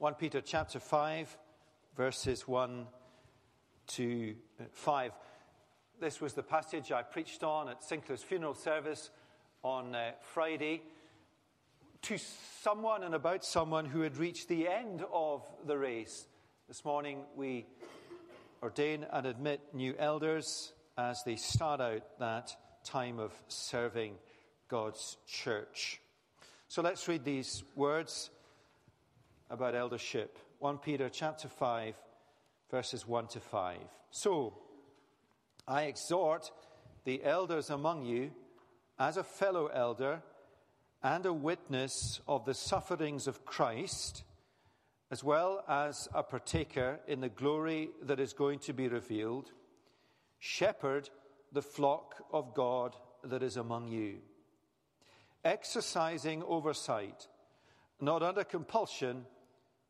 1 Peter chapter 5, verses 1 to 5. This was the passage I preached on at Sinclair's funeral service on uh, Friday to someone and about someone who had reached the end of the race. This morning we ordain and admit new elders as they start out that time of serving God's church. So let's read these words about eldership. 1 Peter chapter 5 verses 1 to 5. So I exhort the elders among you as a fellow elder and a witness of the sufferings of Christ, as well as a partaker in the glory that is going to be revealed, shepherd the flock of God that is among you, exercising oversight, not under compulsion,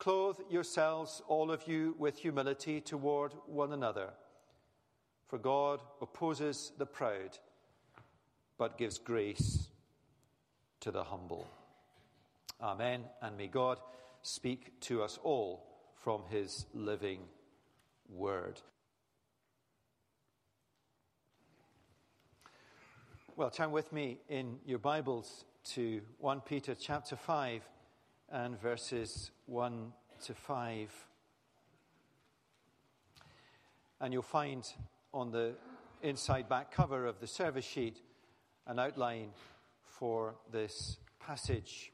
Clothe yourselves, all of you, with humility toward one another. For God opposes the proud, but gives grace to the humble. Amen. And may God speak to us all from his living word. Well, turn with me in your Bibles to 1 Peter chapter 5 and verses 1 to 5. And you'll find on the inside back cover of the service sheet an outline for this passage.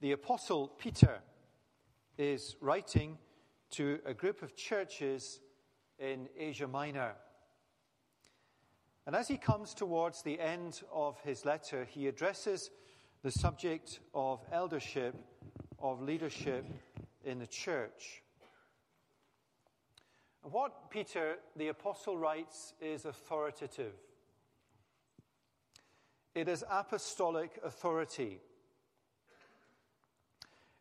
The Apostle Peter is writing to a group of churches in Asia Minor. And as he comes towards the end of his letter, he addresses the subject of eldership, of leadership in the church. What Peter the Apostle writes is authoritative, it is apostolic authority.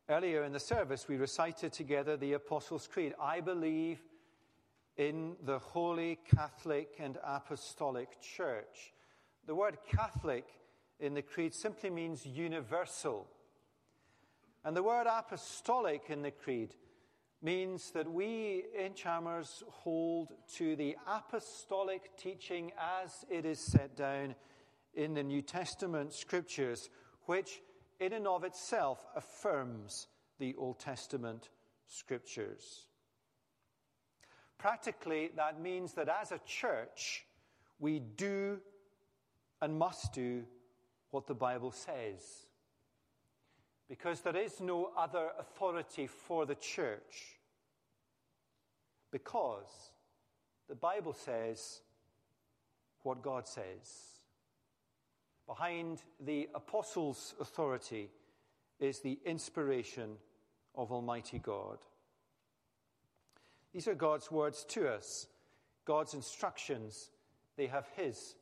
Earlier in the service, we recited together the Apostles' Creed. I believe in the Holy Catholic and Apostolic Church. The word Catholic in the Creed simply means universal. And the word apostolic in the Creed means that we in Chalmers hold to the apostolic teaching as it is set down in the New Testament scriptures, which in and of itself affirms the Old Testament scriptures. Practically, that means that as a church, we do and must do what the Bible says. Because there is no other authority for the church. Because the Bible says what God says. Behind the apostles' authority is the inspiration of Almighty God. These are God's words to us, God's instructions. They have His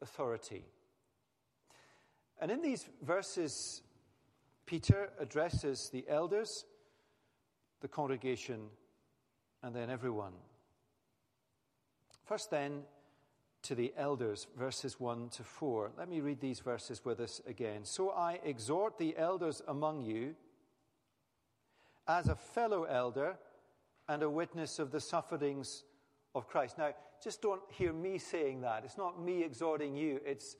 authority. And in these verses, Peter addresses the elders, the congregation, and then everyone. First, then, to the elders, verses 1 to 4. Let me read these verses with us again. So I exhort the elders among you as a fellow elder and a witness of the sufferings of Christ. Now, just don't hear me saying that. It's not me exhorting you, it's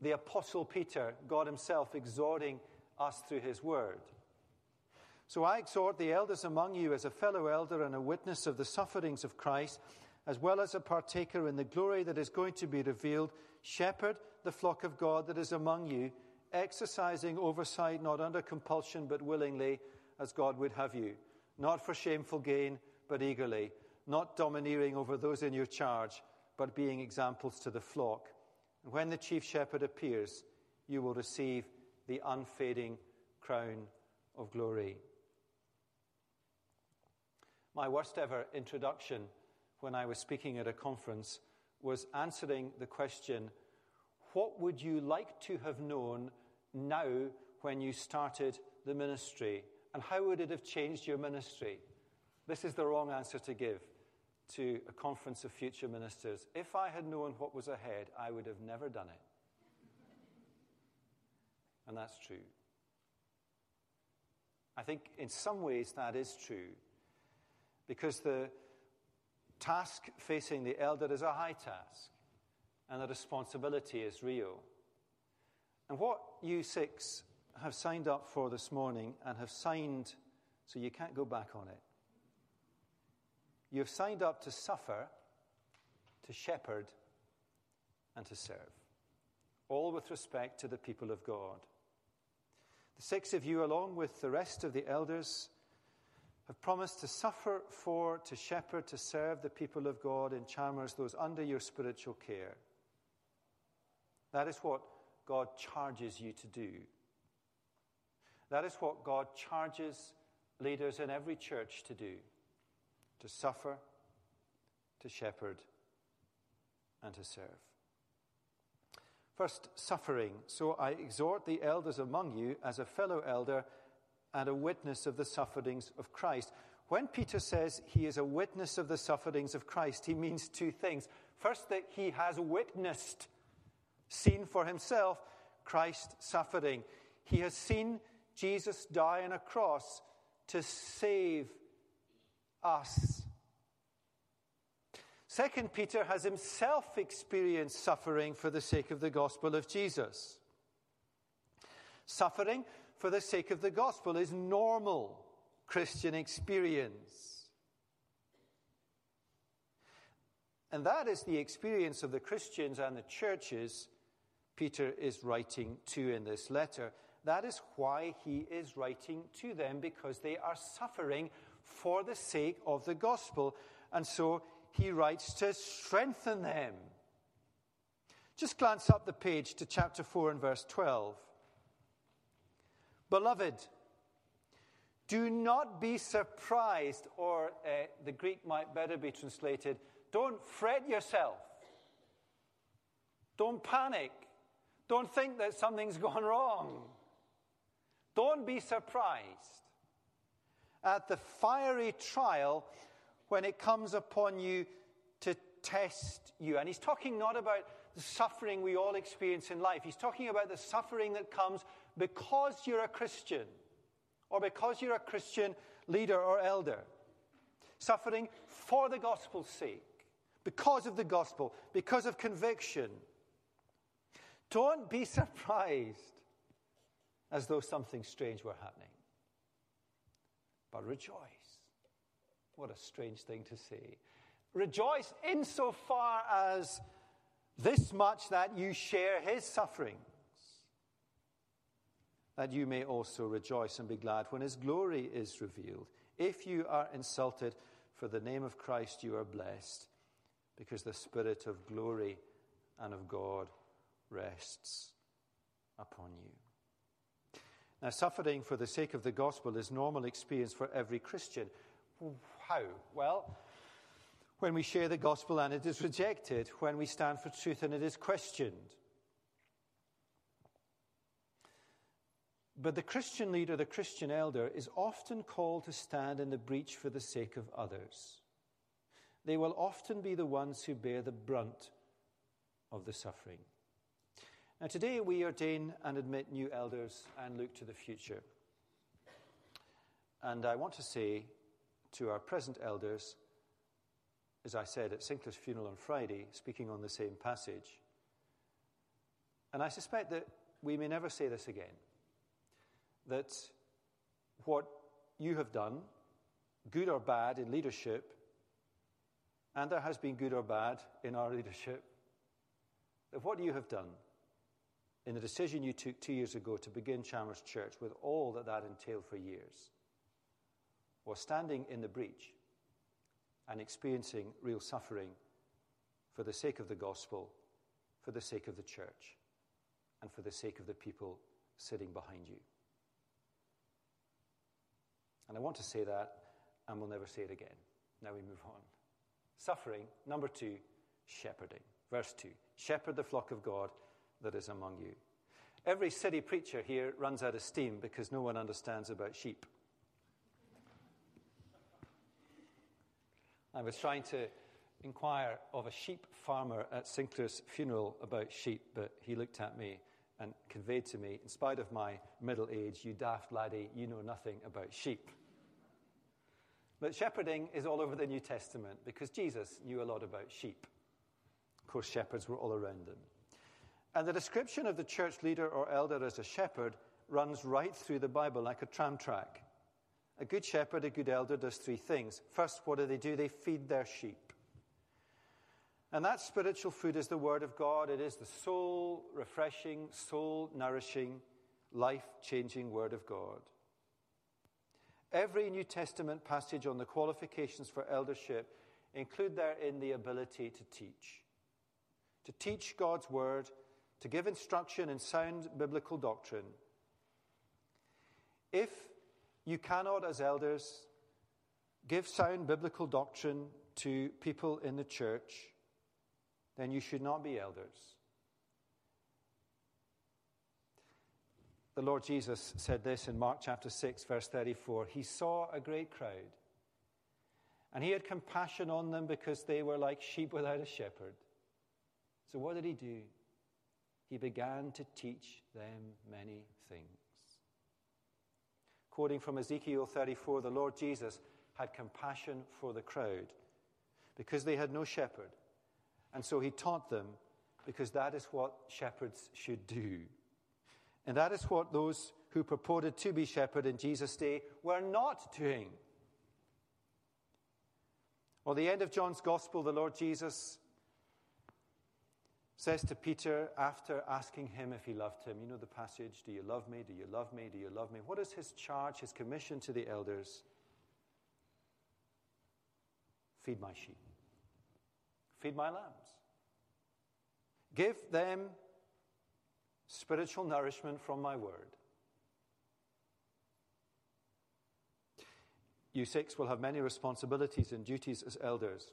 the Apostle Peter, God Himself, exhorting us through His word. So I exhort the elders among you as a fellow elder and a witness of the sufferings of Christ as well as a partaker in the glory that is going to be revealed, shepherd the flock of God that is among you, exercising oversight not under compulsion but willingly, as God would have you, not for shameful gain but eagerly, not domineering over those in your charge, but being examples to the flock. And when the chief shepherd appears, you will receive the unfading crown of glory. My worst ever introduction when I was speaking at a conference was answering the question What would you like to have known now when you started the ministry? And how would it have changed your ministry? This is the wrong answer to give to a conference of future ministers. If I had known what was ahead, I would have never done it. And that's true. I think in some ways that is true because the task facing the elder is a high task and the responsibility is real. And what you six have signed up for this morning and have signed so you can't go back on it. You've signed up to suffer, to shepherd, and to serve, all with respect to the people of God. The six of you, along with the rest of the elders, have promised to suffer for, to shepherd, to serve the people of God in Chalmers, those under your spiritual care. That is what God charges you to do. That is what God charges leaders in every church to do to suffer, to shepherd, and to serve. First, suffering. So I exhort the elders among you as a fellow elder and a witness of the sufferings of Christ. When Peter says he is a witness of the sufferings of Christ, he means two things. First, that he has witnessed, seen for himself, Christ's suffering. He has seen Jesus die on a cross to save us. Second Peter has himself experienced suffering for the sake of the gospel of Jesus. Suffering for the sake of the gospel is normal Christian experience. And that is the experience of the Christians and the churches Peter is writing to in this letter. That is why he is writing to them, because they are suffering for the sake of the gospel. And so he writes to strengthen them. Just glance up the page to chapter 4 and verse 12. Beloved, do not be surprised, or uh, the Greek might better be translated, don't fret yourself. Don't panic. Don't think that something's gone wrong. Don't be surprised at the fiery trial when it comes upon you to test you. And he's talking not about the suffering we all experience in life, he's talking about the suffering that comes because you're a Christian or because you're a Christian leader or elder. Suffering for the gospel's sake, because of the gospel, because of conviction. Don't be surprised as though something strange were happening, but rejoice. What a strange thing to say. Rejoice insofar as this much that you share his sufferings, that you may also rejoice and be glad when his glory is revealed. If you are insulted for the name of Christ, you are blessed, because the Spirit of glory and of God rests upon you. Now, suffering for the sake of the gospel is normal experience for every Christian. How? Well, when we share the gospel and it is rejected, when we stand for truth and it is questioned. But the Christian leader, the Christian elder, is often called to stand in the breach for the sake of others. They will often be the ones who bear the brunt of the suffering. Now, today we ordain and admit new elders and look to the future. And I want to say to our present elders, as I said at Sinclair's funeral on Friday, speaking on the same passage. And I suspect that we may never say this again that what you have done, good or bad in leadership, and there has been good or bad in our leadership, that what you have done in the decision you took two years ago to begin Chalmers Church with all that that entailed for years was standing in the breach and experiencing real suffering for the sake of the gospel, for the sake of the church, and for the sake of the people sitting behind you. And I want to say that, and we'll never say it again. Now we move on. Suffering. Number two, shepherding. Verse 2 Shepherd the flock of God that is among you. Every city preacher here runs out of steam because no one understands about sheep. I was trying to inquire of a sheep farmer at Sinclair's funeral about sheep, but he looked at me and conveyed to me, in spite of my middle age, you daft laddie, you know nothing about sheep. But shepherding is all over the New Testament because Jesus knew a lot about sheep. Of course, shepherds were all around him. And the description of the church leader or elder as a shepherd runs right through the Bible like a tram track. A good shepherd, a good elder, does three things. First, what do they do? They feed their sheep. And that spiritual food is the Word of God. It is the soul refreshing, soul nourishing, life changing Word of God. Every New Testament passage on the qualifications for eldership include therein the ability to teach. To teach God's Word, to give instruction in sound biblical doctrine. If you cannot, as elders, give sound biblical doctrine to people in the church, then you should not be elders. The Lord Jesus said this in Mark chapter 6, verse 34. He saw a great crowd, and he had compassion on them because they were like sheep without a shepherd. So, what did he do? He began to teach them many things. Quoting from Ezekiel 34, the Lord Jesus had compassion for the crowd because they had no shepherd. And so he taught them because that is what shepherds should do. And that is what those who purported to be shepherd in Jesus' day were not doing. Well, the end of John's gospel, the Lord Jesus says to Peter after asking him if he loved him, you know the passage, do you love me? Do you love me? Do you love me? What is his charge, his commission to the elders? Feed my sheep. Feed my lambs. Give them spiritual nourishment from my word. You six will have many responsibilities and duties as elders.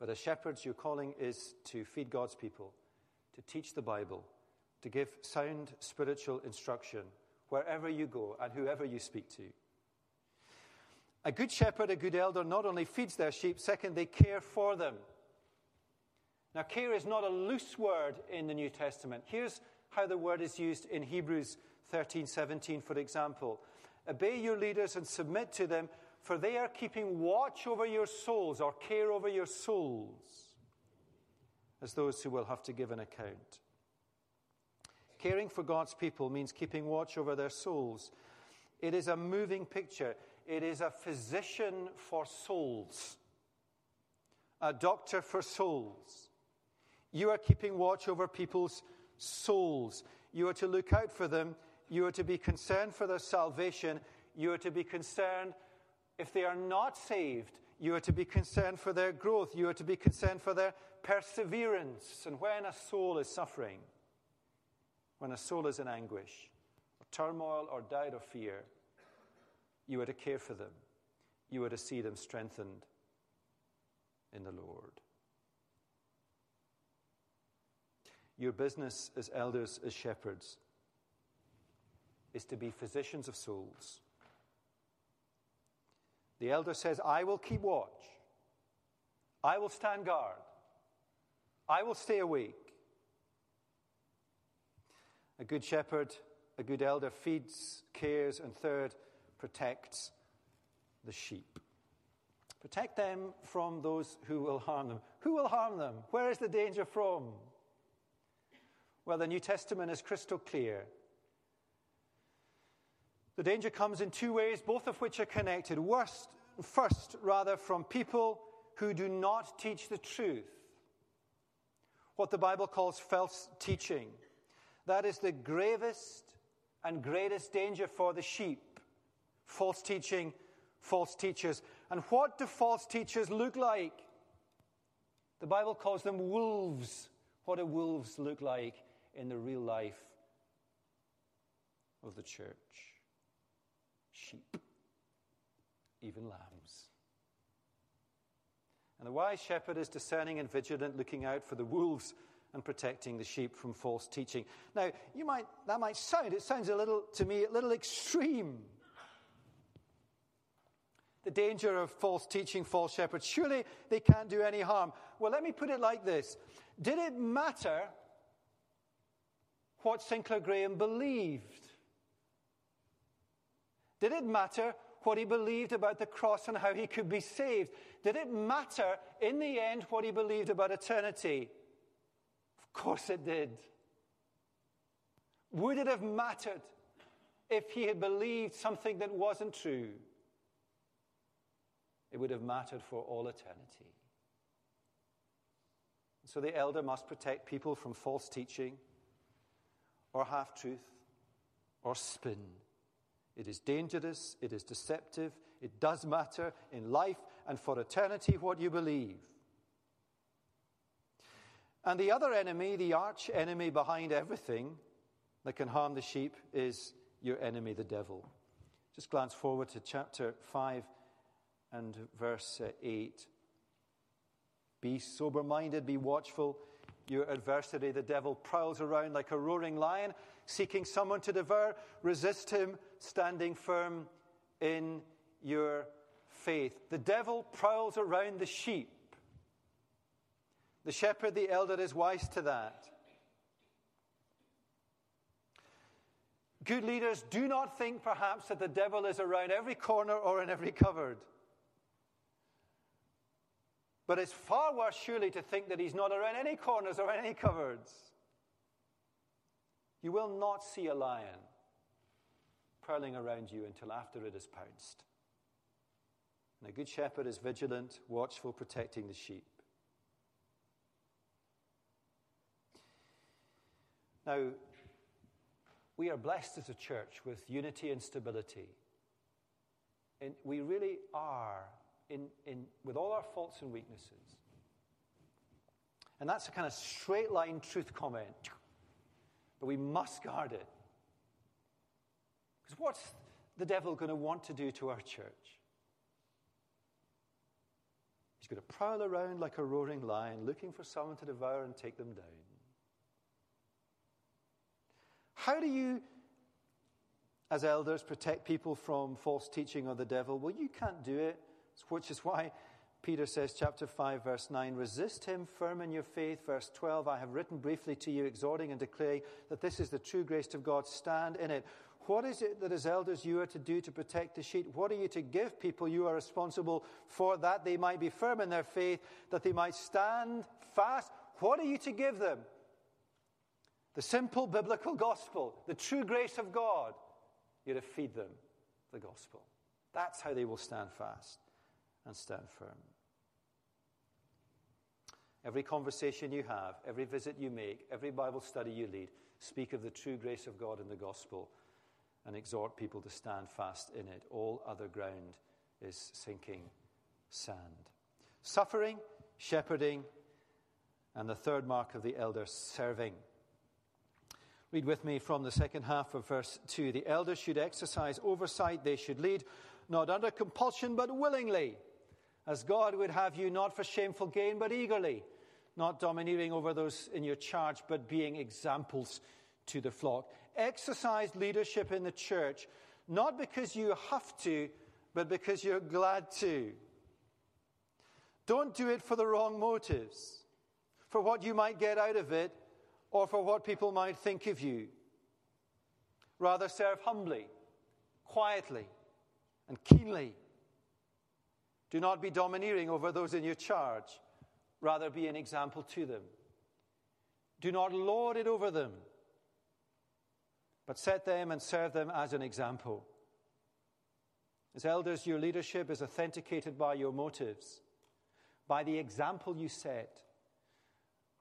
But as shepherds, your calling is to feed God's people, to teach the Bible, to give sound spiritual instruction wherever you go and whoever you speak to. A good shepherd, a good elder, not only feeds their sheep, second, they care for them. Now, care is not a loose word in the New Testament. Here's how the word is used in Hebrews 13 17, for example. Obey your leaders and submit to them, for they are keeping watch over your souls or care over your souls as those who will have to give an account. Caring for God's people means keeping watch over their souls. It is a moving picture. It is a physician for souls, a doctor for souls. You are keeping watch over people's souls. You are to look out for them. You are to be concerned for their salvation. You are to be concerned if they are not saved. You are to be concerned for their growth. You are to be concerned for their perseverance. And when a soul is suffering, when a soul is in anguish, or turmoil, or doubt, or fear, you are to care for them. You are to see them strengthened in the Lord. Your business as elders, as shepherds, is to be physicians of souls. The elder says, I will keep watch. I will stand guard. I will stay awake. A good shepherd, a good elder feeds, cares, and third, protects the sheep. Protect them from those who will harm them. Who will harm them? Where is the danger from? Well, the New Testament is crystal clear. The danger comes in two ways, both of which are connected. Worst, first, rather, from people who do not teach the truth, what the Bible calls false teaching. That is the gravest and greatest danger for the sheep. False teaching, false teachers. And what do false teachers look like? The Bible calls them wolves. What do wolves look like? in the real life of the church sheep, even lambs. And the wise shepherd is discerning and vigilant, looking out for the wolves and protecting the sheep from false teaching. Now, you might, that might sound, it sounds a little, to me, a little extreme. The danger of false teaching, false shepherds. Surely they can't do any harm. Well, let me put it like this Did it matter what Sinclair Graham believed? Did it matter what he believed about the cross and how he could be saved? Did it matter in the end what he believed about eternity? Of course it did. Would it have mattered if he had believed something that wasn't true? It would have mattered for all eternity. So the elder must protect people from false teaching or half truth or spin. It is dangerous, it is deceptive, it does matter in life and for eternity what you believe. And the other enemy, the arch enemy behind everything that can harm the sheep, is your enemy, the devil. Just glance forward to chapter 5 and verse 8. Be sober minded, be watchful. Your adversary, the devil, prowls around like a roaring lion, seeking someone to devour. Resist him, standing firm in your faith. The devil prowls around the sheep. The shepherd, the elder, is wise to that. Good leaders do not think perhaps that the devil is around every corner or in every cupboard. But it's far worse, surely, to think that he's not around any corners or any cupboards. You will not see a lion prowling around you until after it has pounced. And a good shepherd is vigilant, watchful, protecting the sheep. Now, we are blessed as a church with unity and stability. And we really are, in, in, with all our faults and weaknesses. And that's a kind of straight line truth comment. But we must guard it. Because what's the devil going to want to do to our church? He's going to prowl around like a roaring lion, looking for someone to devour and take them down. How do you, as elders, protect people from false teaching of the devil? Well, you can't do it, which is why Peter says, chapter 5, verse 9, resist him firm in your faith. Verse 12, I have written briefly to you, exhorting and declaring that this is the true grace of God. Stand in it. What is it that as elders you are to do to protect the sheep? What are you to give people you are responsible for that they might be firm in their faith, that they might stand fast? What are you to give them? The simple biblical gospel, the true grace of God. You're to feed them the gospel. That's how they will stand fast and stand firm. Every conversation you have, every visit you make, every Bible study you lead, speak of the true grace of God in the gospel and exhort people to stand fast in it. All other ground is sinking sand. Suffering, shepherding, and the third mark of the elder, serving. Read with me from the second half of verse 2. The elders should exercise oversight, they should lead, not under compulsion, but willingly, as God would have you, not for shameful gain, but eagerly, not domineering over those in your charge, but being examples to the flock. Exercise leadership in the church, not because you have to, but because you're glad to. Don't do it for the wrong motives, for what you might get out of it, or for what people might think of you. Rather, serve humbly, quietly, and keenly. Do not be domineering over those in your charge. Rather, be an example to them. Do not lord it over them, but set them and serve them as an example. As elders, your leadership is authenticated by your motives, by the example you set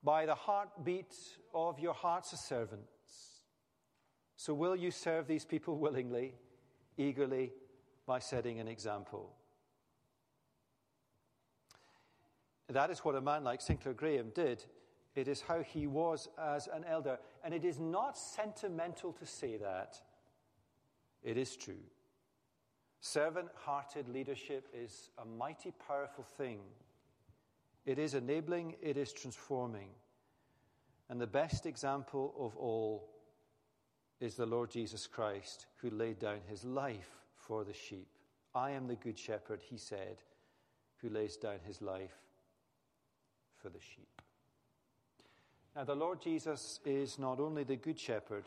by the heartbeat of your hearts as servants. So, will you serve these people willingly, eagerly, by setting an example? That is what a man like Sinclair Graham did. It is how he was as an elder. And it is not sentimental to say that. It is true. Servant hearted leadership is a mighty powerful thing It is enabling, it is transforming. And the best example of all is the Lord Jesus Christ, who laid down his life for the sheep. I am the good shepherd, he said, who lays down his life for the sheep. Now, the Lord Jesus is not only the good shepherd,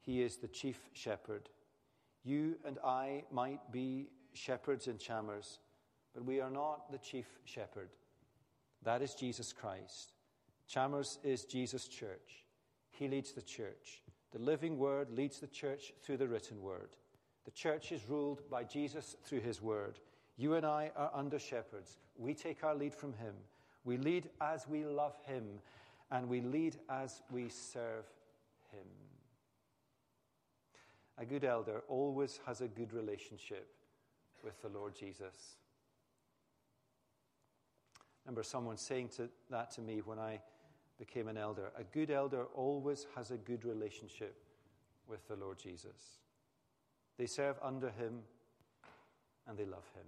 he is the chief shepherd. You and I might be shepherds and Chalmers, but we are not the chief shepherd. That is Jesus Christ. Chalmers is Jesus' church. He leads the church. The living word leads the church through the written word. The church is ruled by Jesus through his word. You and I are under shepherds. We take our lead from him. We lead as we love him, and we lead as we serve him. A good elder always has a good relationship with the Lord Jesus. I remember someone saying to, that to me when I became an elder. A good elder always has a good relationship with the Lord Jesus. They serve under him and they love him.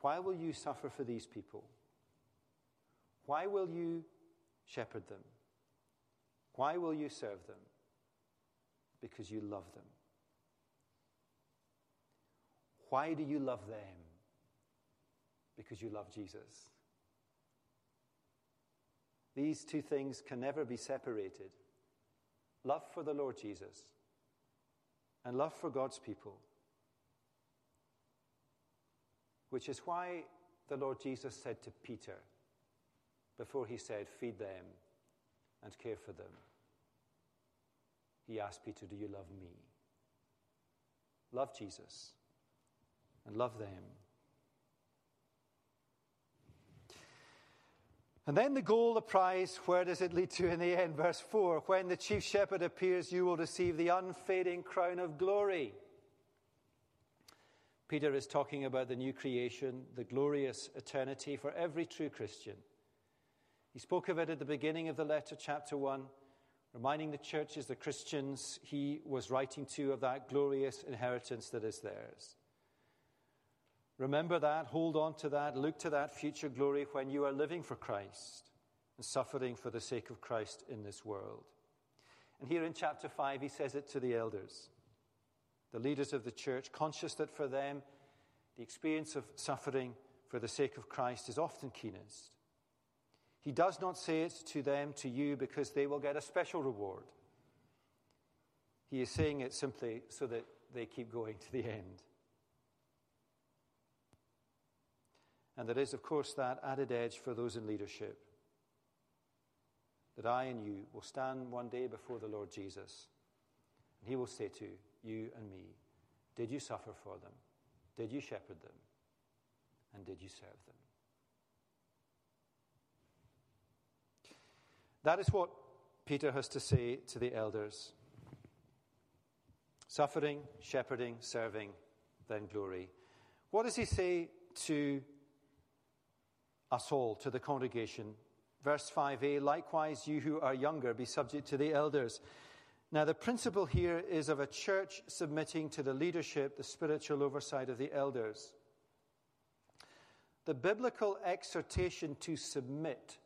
Why will you suffer for these people? Why will you shepherd them? Why will you serve them? Because you love them. Why do you love them? Because you love Jesus. These two things can never be separated love for the Lord Jesus and love for God's people. Which is why the Lord Jesus said to Peter, before he said, Feed them and care for them, he asked Peter, Do you love me? Love Jesus and love them. And then the goal, the prize, where does it lead to in the end? Verse 4 When the chief shepherd appears, you will receive the unfading crown of glory. Peter is talking about the new creation, the glorious eternity for every true Christian. He spoke of it at the beginning of the letter, chapter 1, reminding the churches, the Christians he was writing to, of that glorious inheritance that is theirs. Remember that, hold on to that, look to that future glory when you are living for Christ and suffering for the sake of Christ in this world. And here in chapter 5, he says it to the elders, the leaders of the church, conscious that for them, the experience of suffering for the sake of Christ is often keenest. He does not say it to them, to you, because they will get a special reward. He is saying it simply so that they keep going to the end. And there is, of course, that added edge for those in leadership that I and you will stand one day before the Lord Jesus, and He will say to you and me, Did you suffer for them? Did you shepherd them? And did you serve them? That is what Peter has to say to the elders suffering, shepherding, serving, then glory. What does he say to us all, to the congregation. Verse 5a likewise, you who are younger, be subject to the elders. Now, the principle here is of a church submitting to the leadership, the spiritual oversight of the elders. The biblical exhortation to submit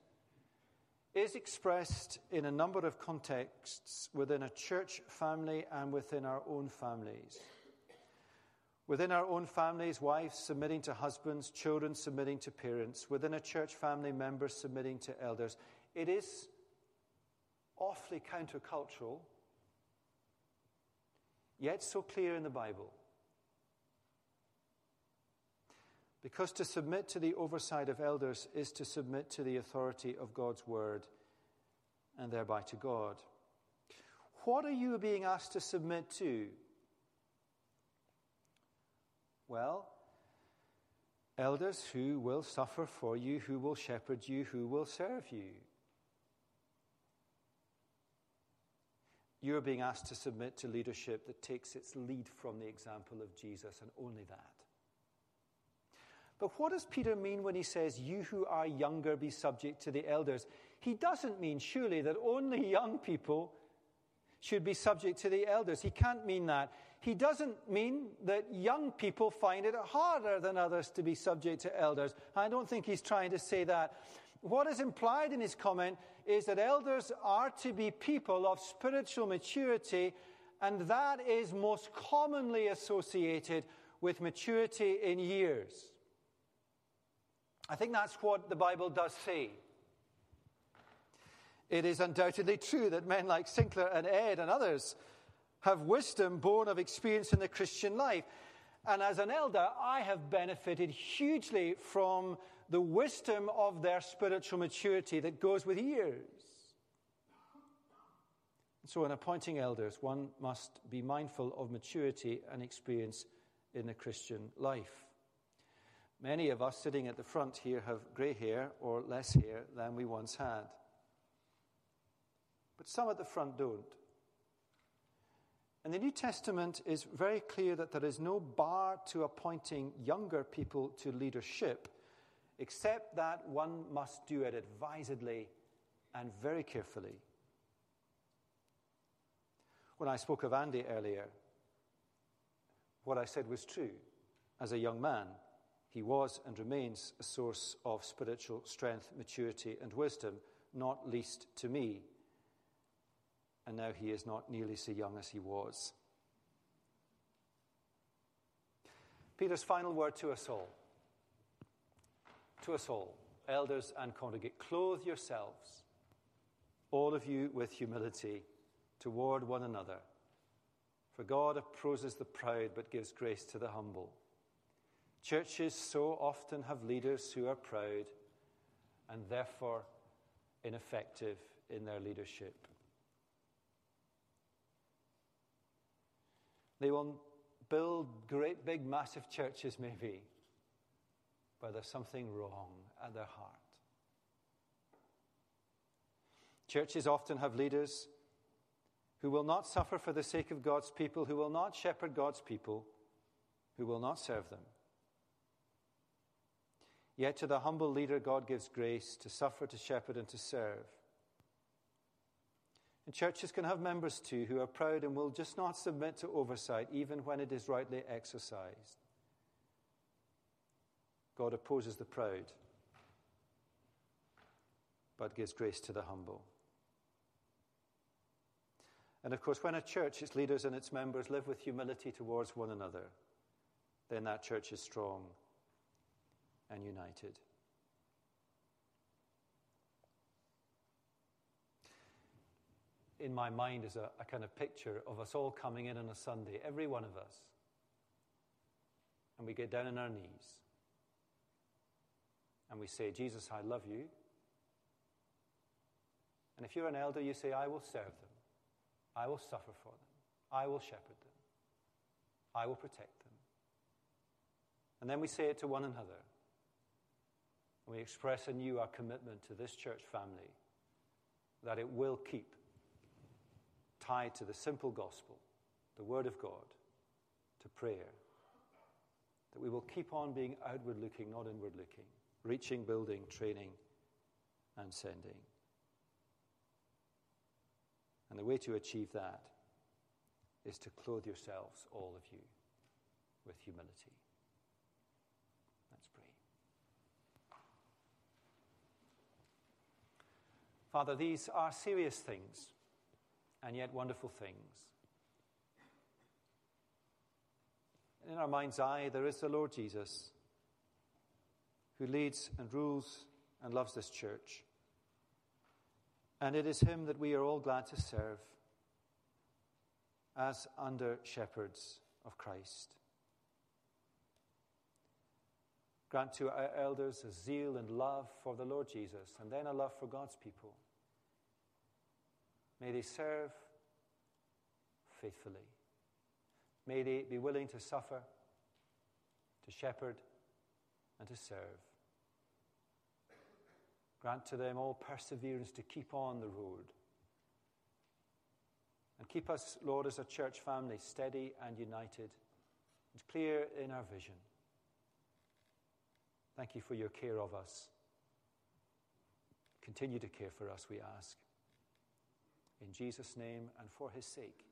is expressed in a number of contexts within a church family and within our own families. Within our own families, wives submitting to husbands, children submitting to parents, within a church family, members submitting to elders. It is awfully countercultural, yet so clear in the Bible. Because to submit to the oversight of elders is to submit to the authority of God's word and thereby to God. What are you being asked to submit to? Well, elders who will suffer for you, who will shepherd you, who will serve you. You're being asked to submit to leadership that takes its lead from the example of Jesus, and only that. But what does Peter mean when he says, You who are younger, be subject to the elders? He doesn't mean, surely, that only young people should be subject to the elders. He can't mean that. he doesn't mean that young people find it harder than others to be subject to elders. I don't think he's trying to say that. What is implied in his comment is that elders are to be people of spiritual maturity, and that is most commonly associated with maturity in years. I think that's what the Bible does say. It is undoubtedly true that men like Sinclair and Ed and others have wisdom born of experience in the Christian life. And as an elder, I have benefited hugely from the wisdom of their spiritual maturity that goes with years. So, in appointing elders, one must be mindful of maturity and experience in the Christian life. Many of us sitting at the front here have grey hair or less hair than we once had. But some at the front don't. And the New Testament is very clear that there is no bar to appointing younger people to leadership, except that one must do it advisedly and very carefully. When I spoke of Andy earlier, what I said was true. As a young man, he was and remains a source of spiritual strength, maturity, and wisdom, not least to me and now he is not nearly so young as he was. Peter's final word to us all, to us all, elders and congregate, clothe yourselves, all of you, with humility toward one another. For God opposes the proud but gives grace to the humble. Churches so often have leaders who are proud and therefore ineffective in their leadership. They will build great, big, massive churches, maybe, but there's something wrong at their heart. Churches often have leaders who will not suffer for the sake of God's people, who will not shepherd God's people, who will not serve them. Yet to the humble leader, God gives grace to suffer, to shepherd, and to serve. And churches can have members too who are proud and will just not submit to oversight, even when it is rightly exercised. God opposes the proud, but gives grace to the humble. And of course, when a church, its leaders and its members live with humility towards one another, then that church is strong and united. in my mind is a, a kind of picture of us all coming in on a Sunday, every one of us. And we get down on our knees. And we say, Jesus, I love you. And if you're an elder, you say, I will serve them. I will suffer for them. I will shepherd them. I will protect them. And then we say it to one another. We express anew our commitment to this church family that it will keep tied to the simple gospel, the Word of God, to prayer. That we will keep on being outward looking, not inward looking, reaching, building, training, and sending. And the way to achieve that is to clothe yourselves, all of you, with humility. Let's pray. Father, these are serious things and yet wonderful things. In our mind's eye, there is the Lord Jesus who leads and rules and loves this church. And it is Him that we are all glad to serve as under shepherds of Christ. Grant to our elders a zeal and love for the Lord Jesus, and then a love for God's people. May they serve faithfully. May they be willing to suffer, to shepherd, and to serve. Grant to them all perseverance to keep on the road. And keep us, Lord, as a church family, steady and united and clear in our vision. Thank you for your care of us. Continue to care for us, we ask. In Jesus' name and for his sake.